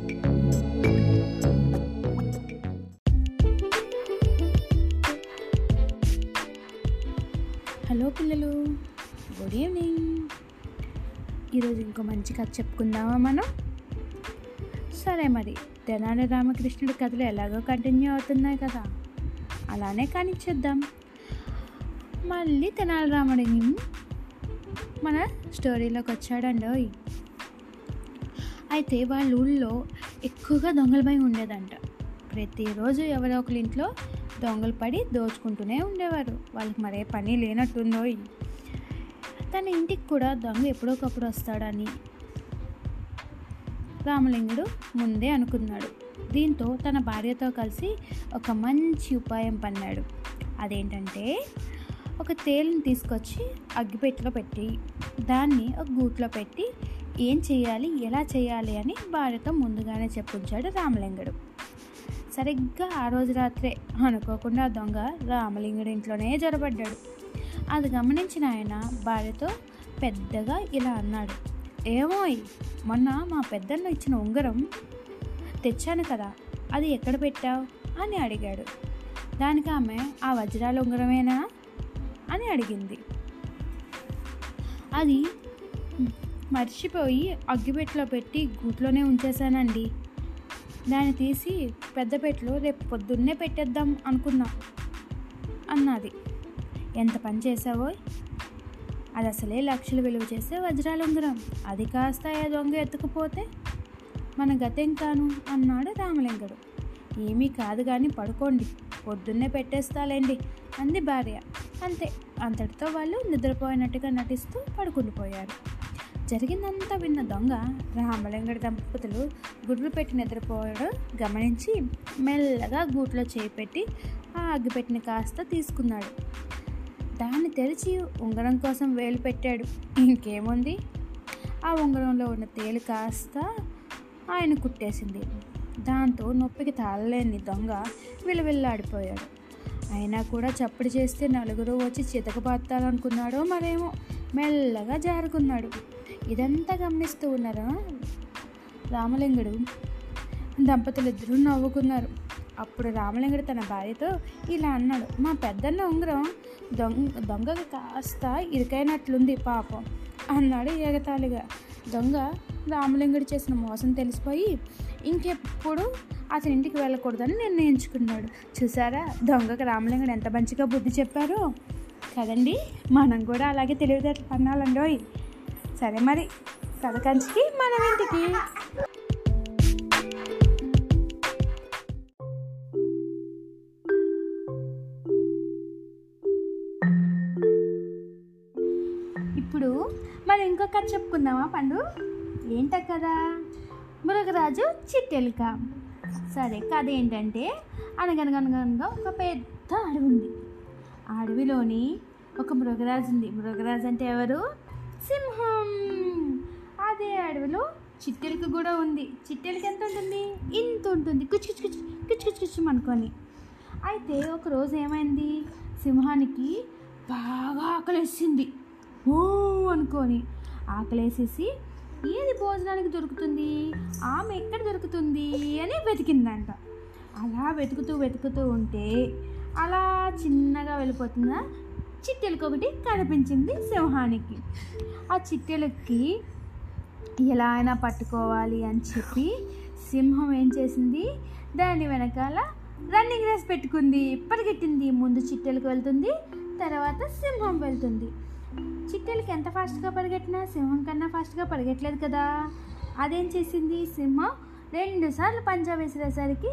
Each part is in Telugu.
హలో పిల్లలు గుడ్ ఈవినింగ్. ఈరోజు ఇంకో మంచి కథ చెప్పుకుందామా మనం? సరే మరి తెనాలి రామకృష్ణుడి కథలు ఎలాగో కంటిన్యూ అవుతున్నాయి కదా. అలానే కానిచ్చేద్దాం. మళ్ళీ తెనాలి రాముడిని మన స్టోరీలోకి వచ్చాడండి ఓయ్. అయితే వాళ్ళ ఊళ్ళో ఎక్కువగా దొంగల భయం ఉండేదంట. ప్రతిరోజు ఎవరో ఒకరి ఇంట్లో దొంగలు పడి దోచుకుంటూనే ఉండేవారు. వాళ్ళకి మరే పని లేనట్టుందో తన ఇంటికి కూడా దొంగ ఎప్పుడోకప్పుడు వస్తాడని రామలింగుడు ముందే అనుకున్నాడు. దీంతో తన భార్యతో కలిసి ఒక మంచి ఉపాయం పన్నాడు. అదేంటంటే ఒక తేలిని తీసుకొచ్చి అగ్గిపెట్టెలో పెట్టి దాన్ని ఒక గూట్లో పెట్టి ఏం చేయాలి ఎలా చేయాలి అని భార్యతో ముందుగానే చెప్పించాడు రామలింగుడు. సరిగ్గా ఆ రోజు రాత్రే అనుకోకుండా దొంగ రామలింగుడి ఇంట్లోనే జొరబడ్డాడు అది గమనించిన ఆయన భార్యతో పెద్దగా ఇలా అన్నాడు ఏమోయ్ మొన్న మా పెద్దన్న ఇచ్చిన ఉంగరం తెచ్చాను కదా అది ఎక్కడ పెట్టావు? అని అడిగాడు. దానికి ఆమె ఆ వజ్రాల ఉంగరమేనా? అని అడిగింది. అది మర్చిపోయి అగ్గిపెట్టెలో పెట్టి గూట్లోనే ఉంచేశానండి. దాన్ని తీసి పెద్దపెట్టెలో రేపు పొద్దున్నే పెట్టేద్దాం అనుకున్నా అన్నది. ఎంత పని చేసావో అది అసలే లక్షలు విలువ చేసే వజ్రాల ఉంగరం అది కాస్త ఏ దొంగ ఎత్తుకుపోతే? మన గతేం కాను అన్నాడు రామలింగుడు. ఏమీ కాదు కానీ పడుకోండి పొద్దున్నే పెట్టేస్తాలేండి అంది భార్య. అంతే అంతటితో వాళ్ళు నిద్రపోయినట్టుగా నటిస్తూ పడుకుండిపోయారు. జరిగిందంతా విన్న దొంగ రామలింగడి దంపతులు గుడ్లు పెట్టి నిద్రపోవడం గమనించి మెల్లగా గూట్లో చేయి పెట్టి ఆ అగ్గిపెట్టిన కాస్త తీసుకున్నాడు. దాన్ని తెరిచి ఉంగరం కోసం వేలు పెట్టాడు. ఇంకేముంది? ఆ ఉంగరంలో ఉన్న తేలు కాస్త ఆయన కుట్టేసింది. దాంతో నొప్పికి తాళలేని దొంగ విలువిల్లాడిపోయాడు. అయినా కూడా చప్పుడు చేస్తే నలుగురు వచ్చి చితకబాతాలనుకున్నాడో మరేమో మెల్లగా జారుకున్నాడు. ఇదంతా గమనిస్తూ ఉన్నారా? రామలింగుడు. దంపతులిద్దరూ నవ్వుకున్నారు. అప్పుడు రామలింగుడు తన భార్యతో ఇలా అన్నాడు మా పెద్దన్న ఉంగరం దొంగ దొంగకి కాస్త ఇరుకైనట్లుంది పాపం అన్నాడు ఏగతాళిగా దొంగ రామలింగుడు చేసిన మోసం తెలిసిపోయి ఇంకెప్పుడు అతని ఇంటికి వెళ్ళకూడదని నిర్ణయించుకున్నాడు. చూసారా దొంగకి రామలింగుడు ఎంత మంచిగా బుద్ధి చెప్పారో? కదండి? మనం కూడా అలాగే తెలివితేటలు పన్నాలండోయ్ సరే మరి కథ కంచికి ఇంటికి. ఇప్పుడు మనం ఇంకొక కథ చెప్పుకుందామా పండు? ఏంట కదా మృగరాజు చిట్టెలుక. సరే కథ ఏంటంటే అనగనగనగనగా ఒక పెద్ద అడవి ఉంది ఆ అడవిలోని ఒక మృగరాజు ఉంది మృగరాజు అంటే ఎవరు? సింహం అదే అడవిలో చిట్టెలకు కూడా ఉంది. చిట్టెలకి ఎంత ఉంటుంది? ఇంత ఉంటుంది. కుచ్చి కుచ్చు కుచ్చు కుచ్చు కుచ్చు కుచ్చు అనుకొని. అయితే ఒకరోజు ఏమైంది? సింహానికి బాగా ఆకలేసింది. ఓ అనుకొని ఆకలేసేసి ఏది భోజనానికి దొరుకుతుంది? ఆమె ఎక్కడ దొరుకుతుంది? అని వెతికిందంట. అలా వెతుకుతూ వెతుకుతూ ఉంటే అలా చిన్నగా వెళ్ళిపోతుందా? చిట్టెలకొకటి కనిపించింది సింహానికి. ఆ చిట్టెలకి ఎలా అయినా పట్టుకోవాలి అని చెప్పి సింహం ఏం చేసింది? దాని వెనకాల రన్నింగ్ రేస్ పెట్టుకుంది. పరిగెట్టింది ముందు చిట్టెలకు వెళ్తుంది తర్వాత సింహం వెళ్తుంది. చిట్టెలకి ఎంత ఫాస్ట్గా పరిగెట్టినా సింహం కన్నా ఫాస్ట్గా పరిగెట్టలేదు కదా. అదేం చేసింది? సింహం రెండు సార్లు పంజా వేసేసరికి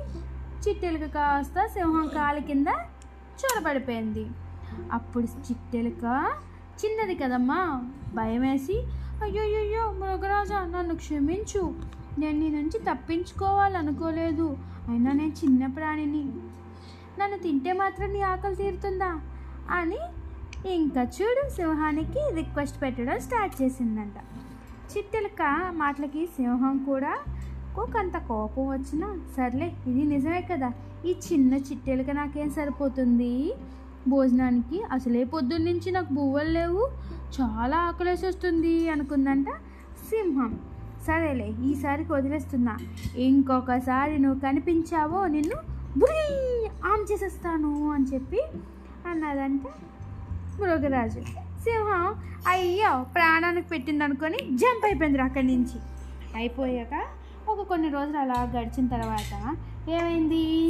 చిట్టెలకు కాస్త సింహం కాలి కింద చొరబడిపోయింది అప్పుడు చిట్టెలుక చిన్నది కదమ్మా. భయమేసి అయ్యోయ్యో మృగరాజా నన్ను క్షమించు. నేను నీ నుంచి తప్పించుకోవాలనుకోలేదు. అయినా నేను చిన్న ప్రాణిని. నన్ను తింటే మాత్రం నీ ఆకలి తీరుతుందా? అని ఇంకా చూడు సింహానికి రిక్వెస్ట్ పెట్టడం స్టార్ట్ చేసిందంట. చిట్టెలక మాటలకి సింహం కూడా కొంత కోపం వచ్చినా సర్లే ఇది నిజమే కదా. ఈ చిన్న చిట్టెలక నాకేం సరిపోతుంది? భోజనానికి. అసలే పొద్దున్నుంచి నాకు బువ్వలు లేవు. చాలా ఆకలేసి వస్తుంది అనుకుందంట సింహం. సరేలే ఈసారికి వదిలేస్తున్నా. ఇంకొకసారి నువ్వు కనిపించావో నిన్ను బుయ్ ఆమ్ చేసేస్తాను అని చెప్పి అన్నదంట మృగరాజు. సింహం అయ్యో ప్రాణానికి పెట్టింది అనుకొని జంప్ అయిపోయింది అక్కడి నుంచి. అయిపోయాక ఒక కొన్ని రోజులు అలా గడిచిన తర్వాత ఏమైంది?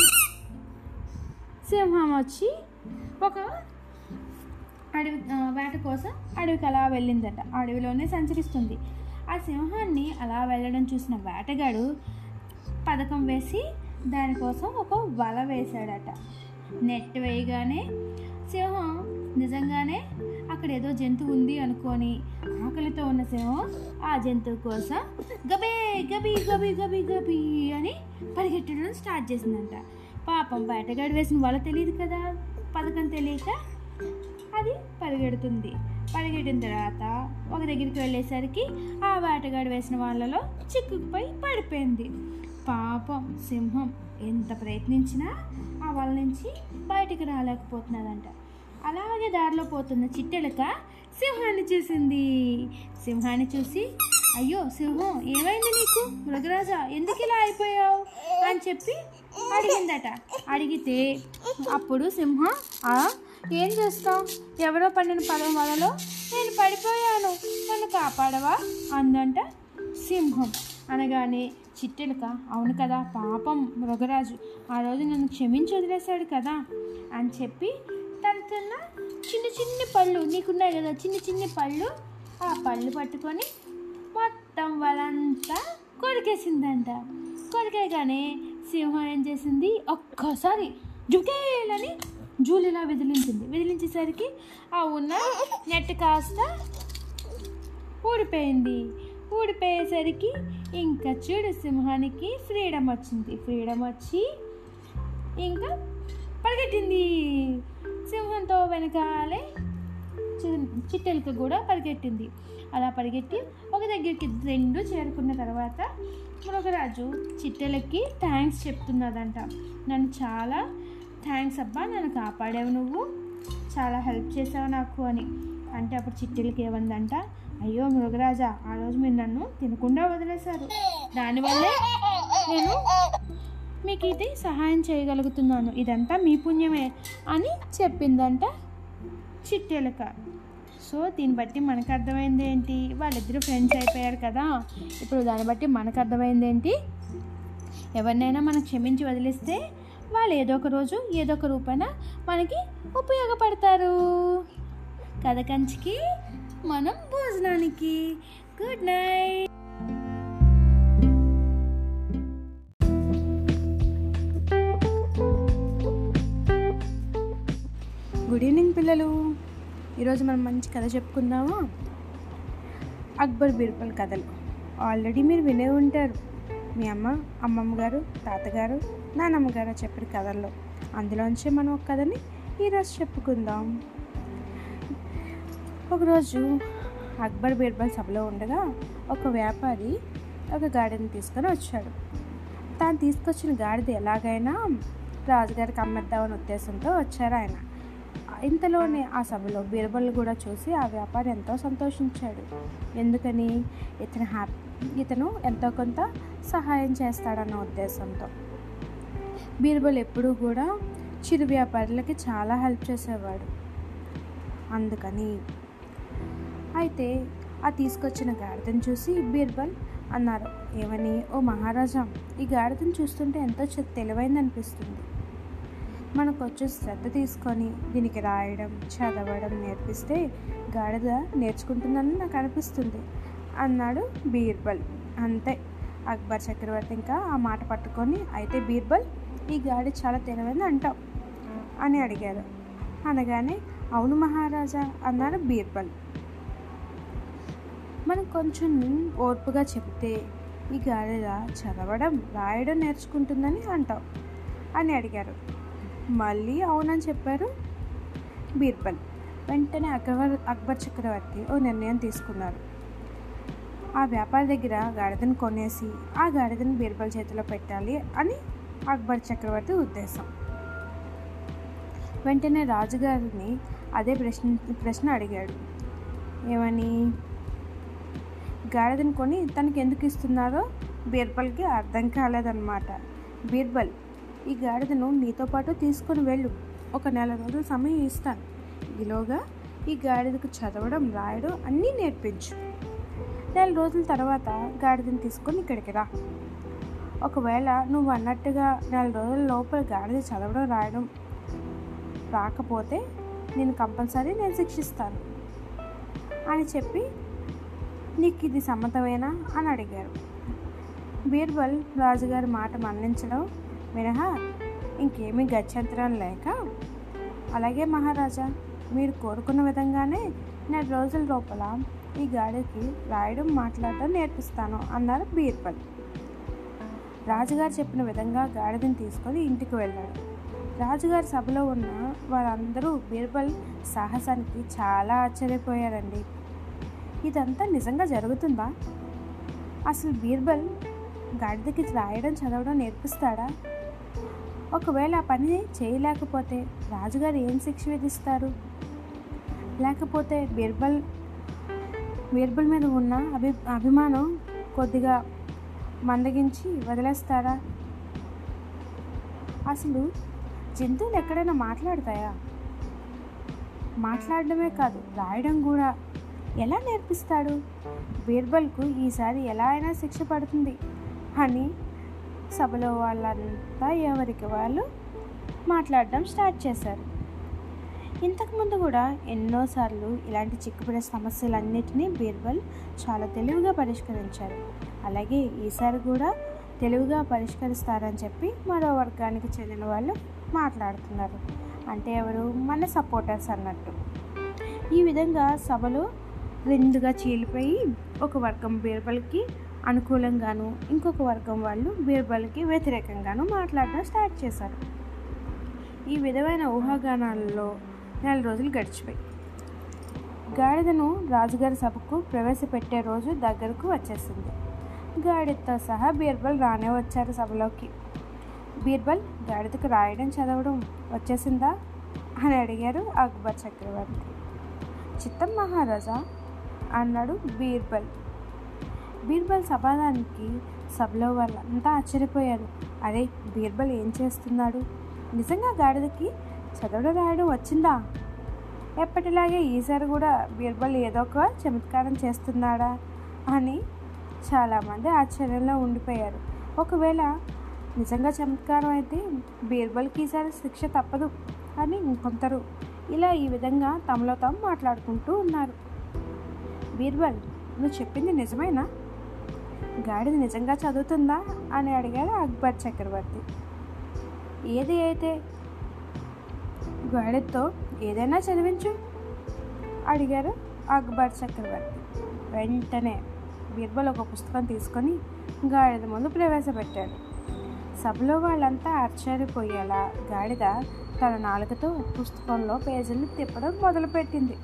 సింహం వచ్చి ఒక అడవి వేట కోసం అడవికి అలా వెళ్ళిందట. అడవిలోనే సంచరిస్తుంది. ఆ సింహాన్ని అలా వెళ్ళడం చూసిన వేటగాడు పథకం వేసి దానికోసం ఒక వల వేశాడట. నెట్ వేయగానే సింహం నిజంగానే అక్కడ ఏదో జంతువు ఉంది అనుకొని ఆకలితో ఉన్న సింహం ఆ జంతువు కోసం గబే గబి గబి గబి గబి అని పరిగెట్టడం స్టార్ట్ చేసిందంట. పాపం వేటగాడు వేసిన వల తెలియదు కదా. పథకం తెలియక అది పరిగెడుతుంది. పరిగెట్టిన తర్వాత ఒక దగ్గరికి వెళ్ళేసరికి ఆ వేటగాడు వేసిన వాళ్ళలో చిక్కుకుపోయి పడిపోయింది. పాపం సింహం ఎంత ప్రయత్నించినా ఆ వాళ్ళ నుంచి బయటికి రాలేకపోతున్నదంట అలాగే దారిలో పోతున్న చిట్టెలక సింహాన్ని చూసింది. సింహాన్ని చూసి అయ్యో సింహం ఏమైంది నీకు? మృగరాజా ఎందుకు ఇలా అయిపోయావు? అని చెప్పి అడిగిందట. అడిగితే అప్పుడు సింహం "ఆ, ఏం చేస్తావు? ఎవరో పండిన పదం వలలో నేను పడిపోయాను. నన్ను కాపాడవా? అందంట సింహం. అనగానే చిట్టెలుక అవును కదా పాపం మృగరాజు ఆ రోజు నన్ను క్షమించి వదిలేశాడు కదా అని చెప్పి తనకున్న చిన్న చిన్న పళ్ళు నీకున్నాయి కదా చిన్న చిన్న పళ్ళు ఆ పళ్ళు పట్టుకొని మొత్తం వాళ్ళంతా కొరికేసిందంట. కొరికేగానే సింహం ఏం చేసింది? ఒక్కసారి జుకేలని జూలిలా విదిలించింది. విదిలించేసరికి ఆ ఉన్న నెట్ కాస్త ఊడిపోయింది. ఊడిపోయేసరికి ఇంకా చూడు సింహానికి ఫ్రీడమ్ వచ్చింది. ఫ్రీడమ్ వచ్చి ఇంకా పరిగెట్టింది. సింహంతో వెనకాలే చిట్టెలకు కూడా పరిగెట్టింది. అలా పరిగెట్టి ఒక దగ్గరికి రెండు చేరుకున్న తర్వాత మృగరాజు చిట్టెలకి థ్యాంక్స్ చెప్తున్నదంట నన్ను చాలా థ్యాంక్స్ అబ్బా నన్ను కాపాడావు నువ్వు. చాలా హెల్ప్ చేసావు నాకు అని. అంటే అప్పుడు చిట్టెలకి ఏమందంట అయ్యో మృగరాజా ఆ రోజు మీరు నన్ను తినకుండా వదిలేశారు. దానివల్లే నేను మీకు ఇది సహాయం చేయగలుగుతున్నాను. ఇదంతా మీ పుణ్యమే అని చెప్పిందంట చిట్టెలక. సో దీన్ని బట్టి మనకు అర్థమైంది ఏంటి? వాళ్ళిద్దరూ ఫ్రెండ్స్ అయిపోయారు కదా. ఇప్పుడు దాన్ని బట్టి మనకు అర్థమైంది ఏంటి? ఎవరినైనా మనం క్షమించి వదిలేస్తే వాళ్ళు ఏదో ఒక రోజు ఏదో ఒక రూపాన మనకి ఉపయోగపడతారు. కథ కంచికి మనం భోజనానికి. గుడ్ నైట్ ఈరోజు మనం మంచి కథ చెప్పుకుందామా? అక్బర్ బీర్బల్ కథలు. ఆల్రెడీ మీరు వినే ఉంటారు. మీ అమ్మ అమ్మమ్మ గారు తాతగారు నానమ్మ గారు చెప్పిన కథల్లో. అందులోంచే మనం ఒక కథని ఈరోజు చెప్పుకుందాం. ఒకరోజు అక్బర్ బీర్బల్ సభలో ఉండగా ఒక వ్యాపారి ఒక గాడిని తీసుకొని వచ్చాడు. తాను తీసుకొచ్చిన గాడిద ఎలాగైనా రాజుగారికి అమ్మేద్దామనే ఉద్దేశంతో వచ్చారు ఆయన. ఇంతలోనే ఆ సభలో బీర్బల్ కూడా చూసి ఆ వ్యాపారి ఎంతో సంతోషించాడు. ఎందుకని? ఇతను హ్యాపీ ఇతను ఎంతో కొంత సహాయం చేస్తాడన్న ఉద్దేశంతో. బీర్బల్ ఎప్పుడూ కూడా చిరు వ్యాపారులకి చాలా హెల్ప్ చేసేవాడు. అందుకని అయితే ఆ తీసుకొచ్చిన గాడిదను చూసి బీర్బల్ అన్నారు ఏమని? ఓ మహారాజా ఈ గాడిదను చూస్తుంటే ఎంతో తెలివైంది అనిపిస్తుంది మనకు వచ్చే శ్రద్ధ తీసుకొని దీనికి రాయడం చదవడం నేర్పిస్తే గాడిద నేర్చుకుంటుందని నాకు అనిపిస్తుంది అన్నాడు బీర్బల్. అంతే. అక్బర్ చక్రవర్తి ఇంకా ఆ మాట పట్టుకొని అయితే బీర్బల్ ఈ గాడి చాలా తెలివైంది అంటావు అని అడిగారు. అనగానే అవును మహారాజా అన్నాడు బీర్బల్. మనం కొంచెం ఓర్పుగా చెప్తే ఈ గాడిద చదవడం రాయడం నేర్చుకుంటుందని అంటావు అని అడిగారు. మళ్ళీ అవునని చెప్పారు బీర్బల్. వెంటనే అక్బర్ అక్బర్ చక్రవర్తి ఓ నిర్ణయం తీసుకున్నారు. ఆ వ్యాపారి దగ్గర గాడిదను కొనేసి ఆ గాడిదను బీర్బల్ చేతిలో పెట్టాలి అని అక్బర్ చక్రవర్తి ఉద్దేశం. వెంటనే రాజుగారిని అదే ప్రశ్న ప్రశ్న అడిగాడు. ఏమని? గాడిదను కొని తనకి ఎందుకు ఇస్తున్నారో బీర్బల్కి అర్థం కాలేదన్నమాట. బీర్బల్ ఈ గాడిదను నీతో పాటు తీసుకొని వెళ్ళు. ఒక నెల రోజులు సమయం ఇస్తాను. ఈలోగా ఈ గాడిదకు చదవడం రాయడం అన్నీ నేర్పించు. నెల రోజుల తర్వాత గాడిదని తీసుకొని ఇక్కడికి రా. ఒకవేళ నువ్వు అన్నట్టుగా నెల రోజుల లోపల గాడిద చదవడం రాయడం రాకపోతే నేను కంపల్సరీ నేను శిక్షిస్తాను అని చెప్పి నీకు ఇది సమ్మతమేనా అని అడిగారు. బీర్బల్ రాజుగారి మాట మన్నించడం మినహా ఇంకేమీ గత్యంతరం లేక అలాగే మహారాజా మీరు కోరుకున్న విధంగానే నెల రోజుల లోపల ఈ గాడికి రాయడం మాట్లాడడం నేర్పిస్తాను అన్నారు బీర్బల్. రాజుగారు చెప్పిన విధంగా గాడిదని తీసుకొని ఇంటికి వెళ్ళాడు. రాజుగారి సభలో ఉన్న వారందరూ బీర్బల్ సాహసానికి చాలా ఆశ్చర్యపోయారండి. ఇదంతా నిజంగా జరుగుతుందా? అసలు బీర్బల్ గాడిదకి రాయడం చదవడం నేర్పిస్తాడా? ఒకవేళ ఆ పని చేయలేకపోతే రాజుగారు ఏం శిక్ష విధిస్తారు? లేకపోతే బీర్బల్ బీర్బల్ మీద ఉన్న అభి అభిమానం కొద్దిగా మందగించి వదిలేస్తారా? అసలు జంతువులు ఎక్కడైనా మాట్లాడతాయా? మాట్లాడడమే కాదు రాయడం కూడా. ఎలా నేర్పిస్తాడు? బీర్బల్కు ఈసారి ఎలా అయినా శిక్ష పడుతుంది. అని సభలో వాళ్ళంతా ఎవరికి వాళ్ళు మాట్లాడడం స్టార్ట్ చేశారు. ఇంతకుముందు కూడా ఎన్నోసార్లు ఇలాంటి చిక్కుపడే సమస్యలన్నిటినీ బీర్బల్ చాలా తెలివిగా పరిష్కరించారు. అలాగే ఈసారి కూడా తెలివిగా పరిష్కరిస్తారని చెప్పి మరో వర్గానికి చెందిన వాళ్ళు మాట్లాడుతున్నారు. అంటే ఎవరు? మన సపోర్టర్స్ అన్నట్టు. ఈ విధంగా సభలు రెండుగా చీలిపోయి ఒక వర్గం బీర్బల్కి అనుకూలంగాను ఇంకొక వర్గం వాళ్ళు బీర్బల్కి వ్యతిరేకంగాను మాట్లాడడం స్టార్ట్ చేశారు. ఈ విధమైన ఊహాగానాలలో నెల రోజులు గడిచిపోయి గాడిదను రాజుగారి సభకు ప్రవేశపెట్టే రోజు దగ్గరకు వచ్చేసింది. గాడిదతో సహా బీర్బల్ రానే వచ్చారు సభలోకి. బీర్బల్ గాడిదకు రాయడం చదవడం వచ్చేసిందా అని అడిగారు అక్బర్ చక్రవర్తి. చిత్తం మహారాజా అన్నాడు బీర్బల్. బీర్బల్ సమాధానానికి సభలో వాళ్ళంతా ఆశ్చర్యపోయారు. అరే బీర్బల్ ఏం చేస్తున్నాడు? నిజంగా గాడిదకి చదవడం రాయడం వచ్చిందా? ఎప్పటిలాగే ఈసారి కూడా బీర్బల్ ఏదో ఒక చమత్కారం చేస్తున్నాడా అని చాలామంది ఆశ్చర్యంలో ఉండిపోయారు. ఒకవేళ నిజంగా చమత్కారం అయితే బీర్బల్కి ఈసారి శిక్ష తప్పదు అని కొంతరు ఇలా ఈ విధంగా తమలో తాము మాట్లాడుకుంటూ ఉన్నారు. బీర్బల్ నువ్వు చెప్పింది నిజమేనా? గాడిద నిజంగా చదువుతుందా అని అడిగాడు అక్బర్ చక్రవర్తి. ఏది అయితే? గాడిదతో ఏదైనా చదివించు అడిగారు అక్బర్ చక్రవర్తి. వెంటనే బీర్బల్ ఒక పుస్తకం తీసుకొని గాడిద ముందు ప్రవేశపెట్టాడు. సభలో వాళ్ళంతా ఆశ్చర్యపోయేలా గాడిద తన నాలుకతో పుస్తకంలో పేజీలు తిప్పడం మొదలుపెట్టింది.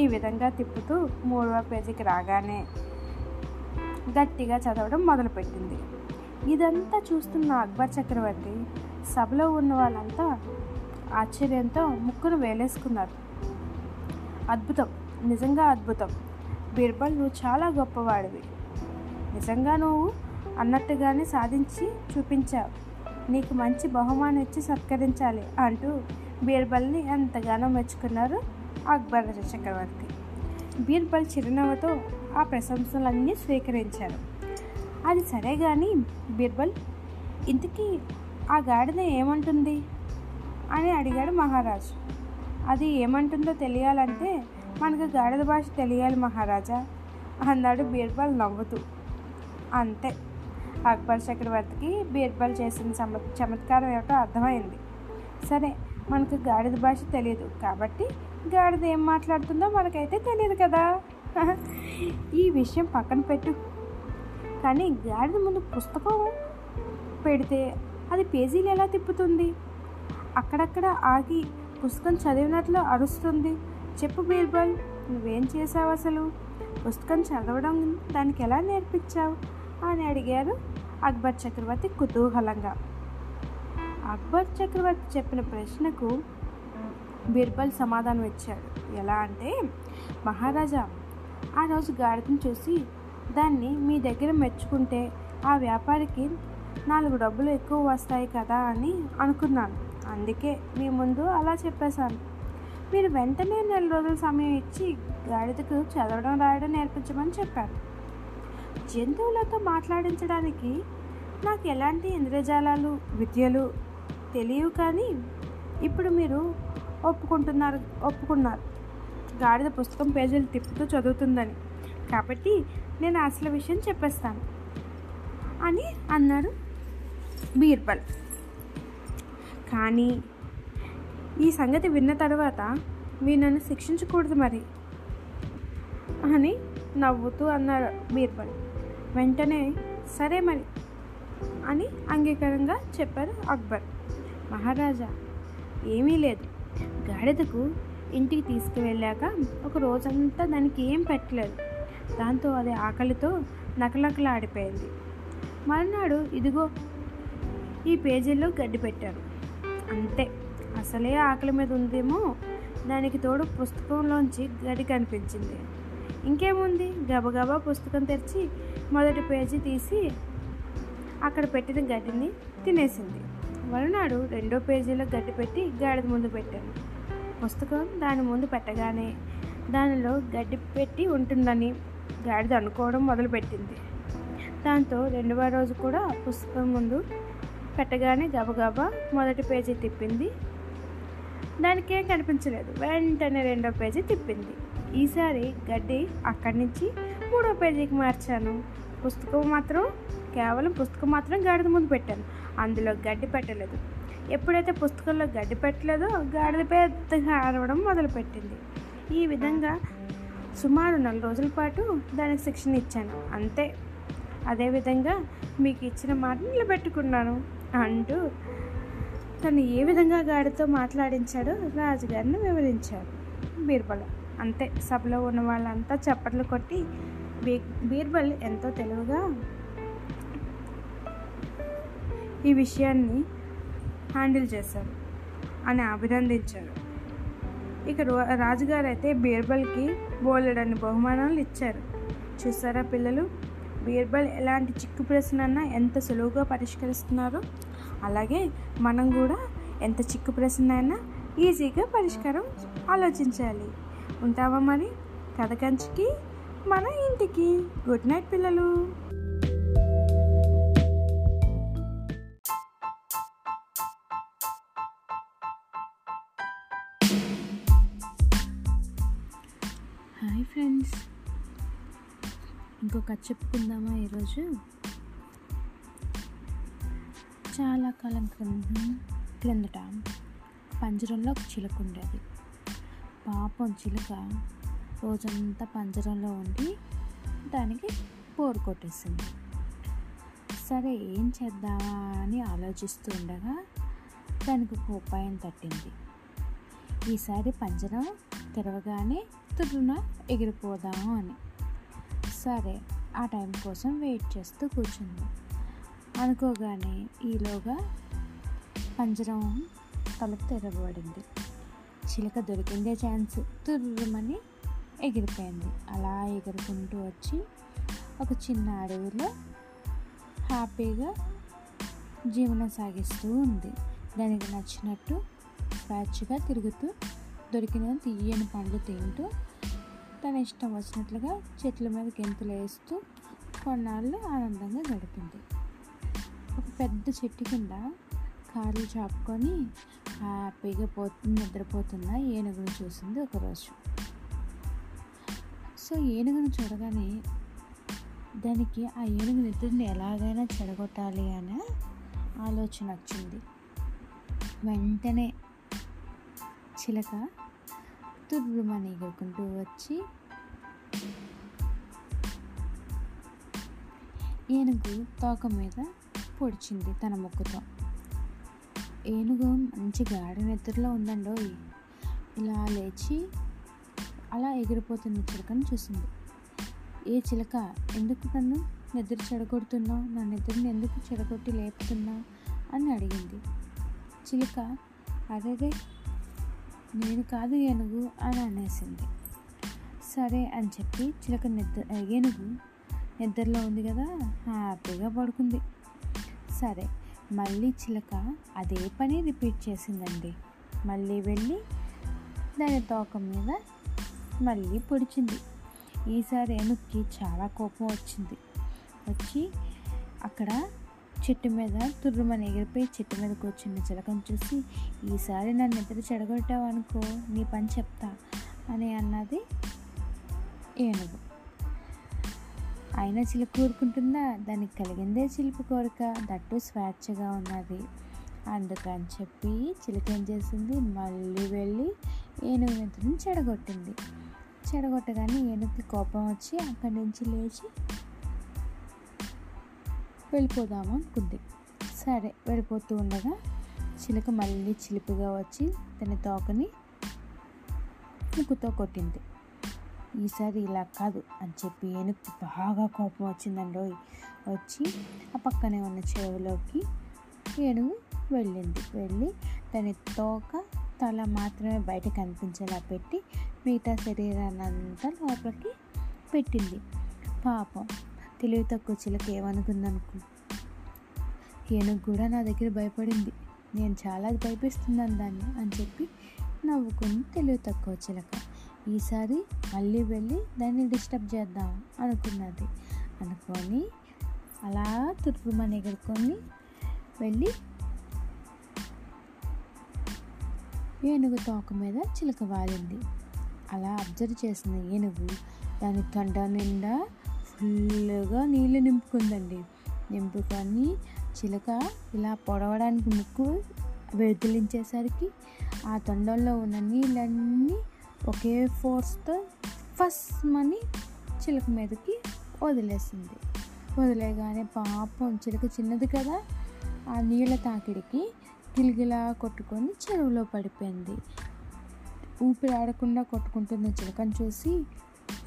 ఈ విధంగా తిప్పుతూ మూడవ పేజీకి రాగానే గట్టిగా చదవడం మొదలుపెట్టింది. ఇదంతా చూస్తున్న అక్బర్ చక్రవర్తి సభలో ఉన్న వాళ్ళంతా ఆశ్చర్యంతో ముక్కును వేలేసుకున్నారు. అద్భుతం నిజంగా అద్భుతం. బీర్బల్ నువ్వు చాలా గొప్పవాడివి. నిజంగా నువ్వు అన్నట్టుగానే సాధించి చూపించావు. నీకు మంచి బహుమానం ఇచ్చి సత్కరించాలి అంటూ బీర్బల్ని ఎంతగానో మెచ్చుకున్నారు అక్బర్ చక్రవర్తి. బీర్బల్ చిరునవ్వుతో ఆ ప్రశంసలన్నీ స్వీకరించారు. అది సరే కానీ బీర్బల్ ఇంతకీ ఆ గాడిద ఏమంటుంది? అని అడిగాడు మహారాజు. అది ఏమంటుందో తెలియాలంటే మనకు గాడిద భాష తెలియాలి మహారాజా అన్నాడు బీర్బల్ నవ్వుతూ. అంతే. అక్బర్ చక్రవర్తికి బీర్బల్ చేసిన చమ చమత్కారం ఏమిటో అర్థమైంది. సరే మనకు గాడిద భాష తెలియదు కాబట్టి గాడిద ఏం మాట్లాడుతుందో మనకైతే తెలియదు కదా. ఈ విషయం పక్కన పెట్టు. కానీ గాడిద ముందు పుస్తకం పెడితే అది పేజీలు ఎలా తిప్పుతుంది? అక్కడక్కడ ఆగి పుస్తకం చదివినట్లు అరుస్తుంది. చెప్పు బీర్బల్ నువ్వేం చేసావు అసలు? పుస్తకం చదవడం దానికి ఎలా నేర్పించావు? అని అడిగారు అక్బర్ చక్రవర్తి కుతూహలంగా. అక్బర్ చక్రవర్తి చెప్పిన ప్రశ్నకు బీర్బల్ సమాధానం ఇచ్చాడు. ఎలా అంటే మహారాజా ఆ రోజు గాడిదని చూసి దాన్ని మీ దగ్గర మెచ్చుకుంటే ఆ వ్యాపారికి నాలుగు డబ్బులు ఎక్కువ వస్తాయి కదా అని అనుకున్నాను. అందుకే మీ ముందు అలా చెప్పేశాను. మీరు వెంటనే నెల రోజుల సమయం ఇచ్చి గాడిదకు చదవడం రాయడం నేర్పించమని చెప్పారు జంతువులతో మాట్లాడించడానికి నాకు ఎలాంటి ఇంద్రజాలాలు విద్యలు తెలియవు కానీ ఇప్పుడు మీరు ఒప్పుకుంటున్నారు ఒప్పుకున్నారు. గాడిద పుస్తకం పేజీలు తిప్పుతూ చదువుతుందని. కాబట్టి నేను అసలు విషయం చెప్పేస్తాను. అని అన్నాడు బీర్బల్. కానీ ఈ సంగతి విన్న తర్వాత మీరు నన్ను శిక్షించకూడదు మరి అని నవ్వుతూ అన్నాడు బీర్బల్. వెంటనే సరే మరి అని అంగీకారంగా చెప్పారు అక్బర్. మహారాజా ఏమీ లేదు. గాడిదకు ఇంటికి తీసుకువెళ్ళాక ఒక రోజంతా దానికి ఏం పెట్టలేదు. దాంతో అది ఆకలితో నకలకలాడిపోయింది. మరునాడు ఇదిగో ఈ పేజీల్లో గడ్డి పెట్టారు. అంతే. అసలే ఆకలి మీద ఉందేమో? దానికి తోడు పుస్తకంలోంచి గడి కనిపించింది. ఇంకేముంది? గబగబా పుస్తకం తెరిచి మొదటి పేజీ తీసి అక్కడ పెట్టిన గడ్డిని తినేసింది. మరునాడు రెండో పేజీలో గడ్డి పెట్టి గాడిద ముందు పెట్టాను పుస్తకం దాని ముందు పెట్టగానే దానిలో గడ్డి పెట్టి ఉంటుందని గాడిద అనుకోవడం మొదలుపెట్టింది. దాంతో రెండవ రోజు కూడా పుస్తకం ముందు పెట్టగానే గబగబా మొదటి పేజీ తిప్పింది. దానికేం కనిపించలేదు. వెంటనే రెండో పేజీ తిప్పింది. ఈసారి గడ్డి అక్కడి నుంచి మూడో పేజీకి మార్చాను. పుస్తకం మాత్రం కేవలం పుస్తకం మాత్రం గాడిద ముందు పెట్టాను. అందులో గడ్డి పెట్టలేదు. ఎప్పుడైతే పుస్తకంలో గడ్డి పెట్టలేదో గాడిద పెద్దగా అరవడం మొదలుపెట్టింది. ఈ విధంగా సుమారు నెల రోజుల పాటు దానికి శిక్షణ ఇచ్చాను. అంతే. అదేవిధంగా మీకు ఇచ్చిన మాట నిలబెట్టుకున్నాను అంటూ తను ఏ విధంగా గాడితో మాట్లాడించాడో రాజుగారిని వివరించాడు. బీర్బల్. అంతే. సభలో ఉన్న వాళ్ళంతా చప్పట్లు కొట్టి బీ బీర్బల్ ఎంతో తెలివిగా ఈ విషయాన్ని హ్యాండిల్ చేశారు అని అభినందించారు. ఇక రాజుగారు అయితే బీర్బల్కి బోలెడన్ని బహుమానాలు ఇచ్చారు. చూసారా పిల్లలు? బీర్బల్ ఎలాంటి చిక్కు ప్రశ్నన్నా ఎంత సులువుగా పరిష్కరిస్తున్నారో? అలాగే మనం కూడా ఎంత చిక్కు ప్రశ్న అయినా ఈజీగా పరిష్కారం ఆలోచించాలి. ఉంటావా మరి? కథ కంచికి మన ఇంటికి. గుడ్ నైట్ పిల్లలు. కథ చెప్పుకుందామా ఈరోజు? చాలా కాలం క్రింద క్రిందట పంజరంలో ఒక చిలుక ఉండేది. పాపం చిలుక రోజంతా పంజరంలో ఉండి దానికి పోరు కొట్టేసింది. సరే ఏం చేద్దామా అని ఆలోచిస్తూ ఉండగా దానికి ఒక ఉపాయం తట్టింది. ఈసారి పంజరం తెరవగానే తుడున ఎగిరిపోదాము అని. సరే ఆ టైం కోసం వెయిట్ చేస్తూ కూర్చుంది. అనుకోగానే ఈలోగా పంజరం తలకు తెరవబడింది. చిలక దొరికిందే ఛాన్స్. తుర్రమని ఎగిరిపోయింది. అలా ఎగురుకుంటూ వచ్చి ఒక చిన్న అడవిలో హ్యాపీగా జీవనం సాగిస్తూ ఉంది. దానికి నచ్చినట్టు స్వేచ్ఛగా తిరుగుతూ దొరికిన తీయని పండ్లు తింటూ తన ఇష్టం వచ్చినట్లుగా చెట్ల మీద గెంతులు వేస్తూ కొన్నాళ్ళు ఆనందంగా గడిపింది. ఒక పెద్ద చెట్టు కింద కాళ్ళు చాపుకొని హ్యాపీగా పోతు నిద్రపోతున్న ఏనుగును చూసింది ఒకరోజు. సో ఏనుగును చూడగానే దానికి ఆ ఏనుగు నిద్రని ఎలాగైనా చెడగొట్టాలి అనే ఆలోచన వచ్చింది. వెంటనే చిలక తుర్రుమని ఎగురుకుంటూ వచ్చి ఏనుగు తోక మీద పొడిచింది తన ముక్కుతో. ఏనుగు మంచి గాఢ నిద్రలో ఉందండోయ్ ఇలా లేచి అలా ఎగిరిపోతున్న చిలకను చూసింది. ఏ చిలక? ఎందుకు నన్ను నిద్ర చెడగొడుతున్నావు? నా నిద్రని ఎందుకు చెడగొట్టి లేపుతున్నావు? అని అడిగింది. చిలుక అదేదే నేను కాదు ఏనుగు అని అనేసింది. సరే అని చెప్పి చిలక నిద్ర ఏనుగు నిద్రలో ఉంది కదా హ్యాపీగా పడుకుంది. సరే మళ్ళీ చిలక అదే పని రిపీట్ చేసిందండి. మళ్ళీ వెళ్ళి దాని తోక మీద మళ్ళీ పొడిచింది. ఈసారి ఏనుగుకి చాలా కోపం వచ్చింది. వచ్చి అక్కడ చెట్టు మీద తుర్రుమని ఎగిరిపోయి చెట్టు మీద కూర్చున్న చిలకను చూసి ఈసారి నన్ను నిద్ర చెడగొట్టావు అనుకో నీ పని చెప్తా అని అన్నది ఏనుగు. అయినా చిలుక కోరుకుంటుందా దానికి కలిగిందే చిలుపు కోరిక. దట్టు స్వేచ్ఛగా ఉన్నది. అందుకని చెప్పి చిలుక ఏం చేసింది? మళ్ళీ వెళ్ళి ఏనుగు నిద్రని చెడగొట్టింది. చెడగొట్టగానే ఏనుగుకి కోపం వచ్చి అక్కడి నుంచి లేచి వెళ్ళిపోదాము అనుకుంది. సరే వెళ్ళిపోతూ ఉండగా చిలుక మళ్ళీ చిలుపుగా వచ్చి తన తోకని ముక్కుతో కొట్టింది. ఈసారి ఇలా కాదు అని చెప్పి ఏనుగు బాగా కోపం వచ్చిందండి వచ్చి ఆ పక్కనే ఉన్న చెరువులోకి ఏనుగు వెళ్ళింది. వెళ్ళి దాని తోక తల మాత్రమే బయట కనిపించేలా పెట్టి మిగతా శరీరాన్ని అంతా లోపలికి పెట్టింది. పాపం తెలివి తక్కువ చిలక ఏమనుకుందనుకో. ఏనుగు కూడా నా దగ్గర భయపడింది. నేను చాలా భయపిస్తున్నాను దాన్ని అని చెప్పి నవ్వుకుని తెలివి తక్కువ చిలక. ఈసారి మళ్ళీ వెళ్ళి దాన్ని డిస్టర్బ్ చేద్దాం అనుకున్నది. అనుకొని అలా తుర్పుమని ఎగురుకొని వెళ్ళి ఏనుగు తోక మీద చిలక వాలింది. అలా అబ్జర్వ్ చేసిన ఏనుగు దాని తొండ నిండా ఫుల్గా నీళ్ళు నింపుకుందండి. నింపుకొని చిలక ఇలా పొడవడానికి ముక్కు వెదిలించేసరికి ఆ తొండంలో ఉన్న నీళ్ళన్నీ ఒకే ఫోర్స్తో ఫస్ట్ మని చిలక మీదకి వదిలేసింది. వదిలేగానే పాపం చిలక చిన్నది కదా ఆ నీళ్ళ తాకిడికి గిలిగిలా కొట్టుకొని చెరువులో పడిపోయింది. ఊపిరి ఆడకుండా కొట్టుకుంటున్న చిలకను చూసి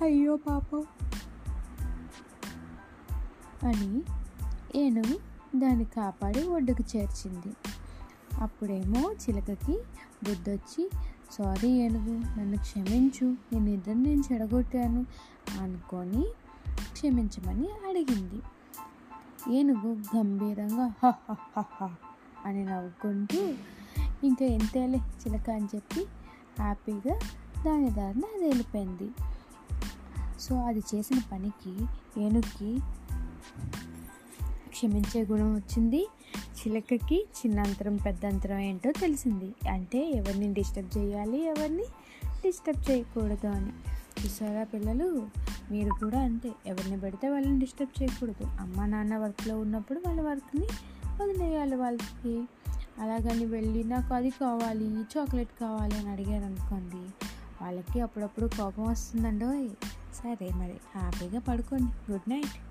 అయ్యో పాపం అని ఏనుగు దాన్ని కాపాడి ఒడ్డుకు చేర్చింది. అప్పుడేమో చిలకకి బుద్ధొచ్చి సారీ ఏనుగు నన్ను క్షమించు నేను ఇద్దరు నేను చెడగొట్టాను అనుకొని క్షమించమని అడిగింది. ఏనుగు గంభీరంగా అని నవ్వుకుంటూ ఇంకా ఎంతేలే చిలక అని చెప్పి హ్యాపీగా దాని దారిన అది వెళ్ళిపోయింది సో అది చేసిన పనికి ఏనుగుకి క్షమించే గుణం వచ్చింది. చిలకకి చిన్న అంతరం పెద్ద అంతరం ఏంటో తెలిసింది. అంటే ఎవరిని డిస్టర్బ్ చేయాలి ఎవరిని డిస్టర్బ్ చేయకూడదు అని. చూసారా పిల్లలు? మీరు కూడా అంతే. ఎవరిని పెడితే వాళ్ళని డిస్టర్బ్ చేయకూడదు. అమ్మ నాన్న వర్క్లో ఉన్నప్పుడు వాళ్ళ వర్క్ని వదిలేయాలి వాళ్ళకి. అలాగని వెళ్ళి నాకు అది కావాలి చాక్లెట్ కావాలి అని అడిగారు అనుకోండి. వాళ్ళకి అప్పుడప్పుడు కోపం వస్తుందండోయ్. సరే మరి హ్యాపీగా పడుకోండి. Good night.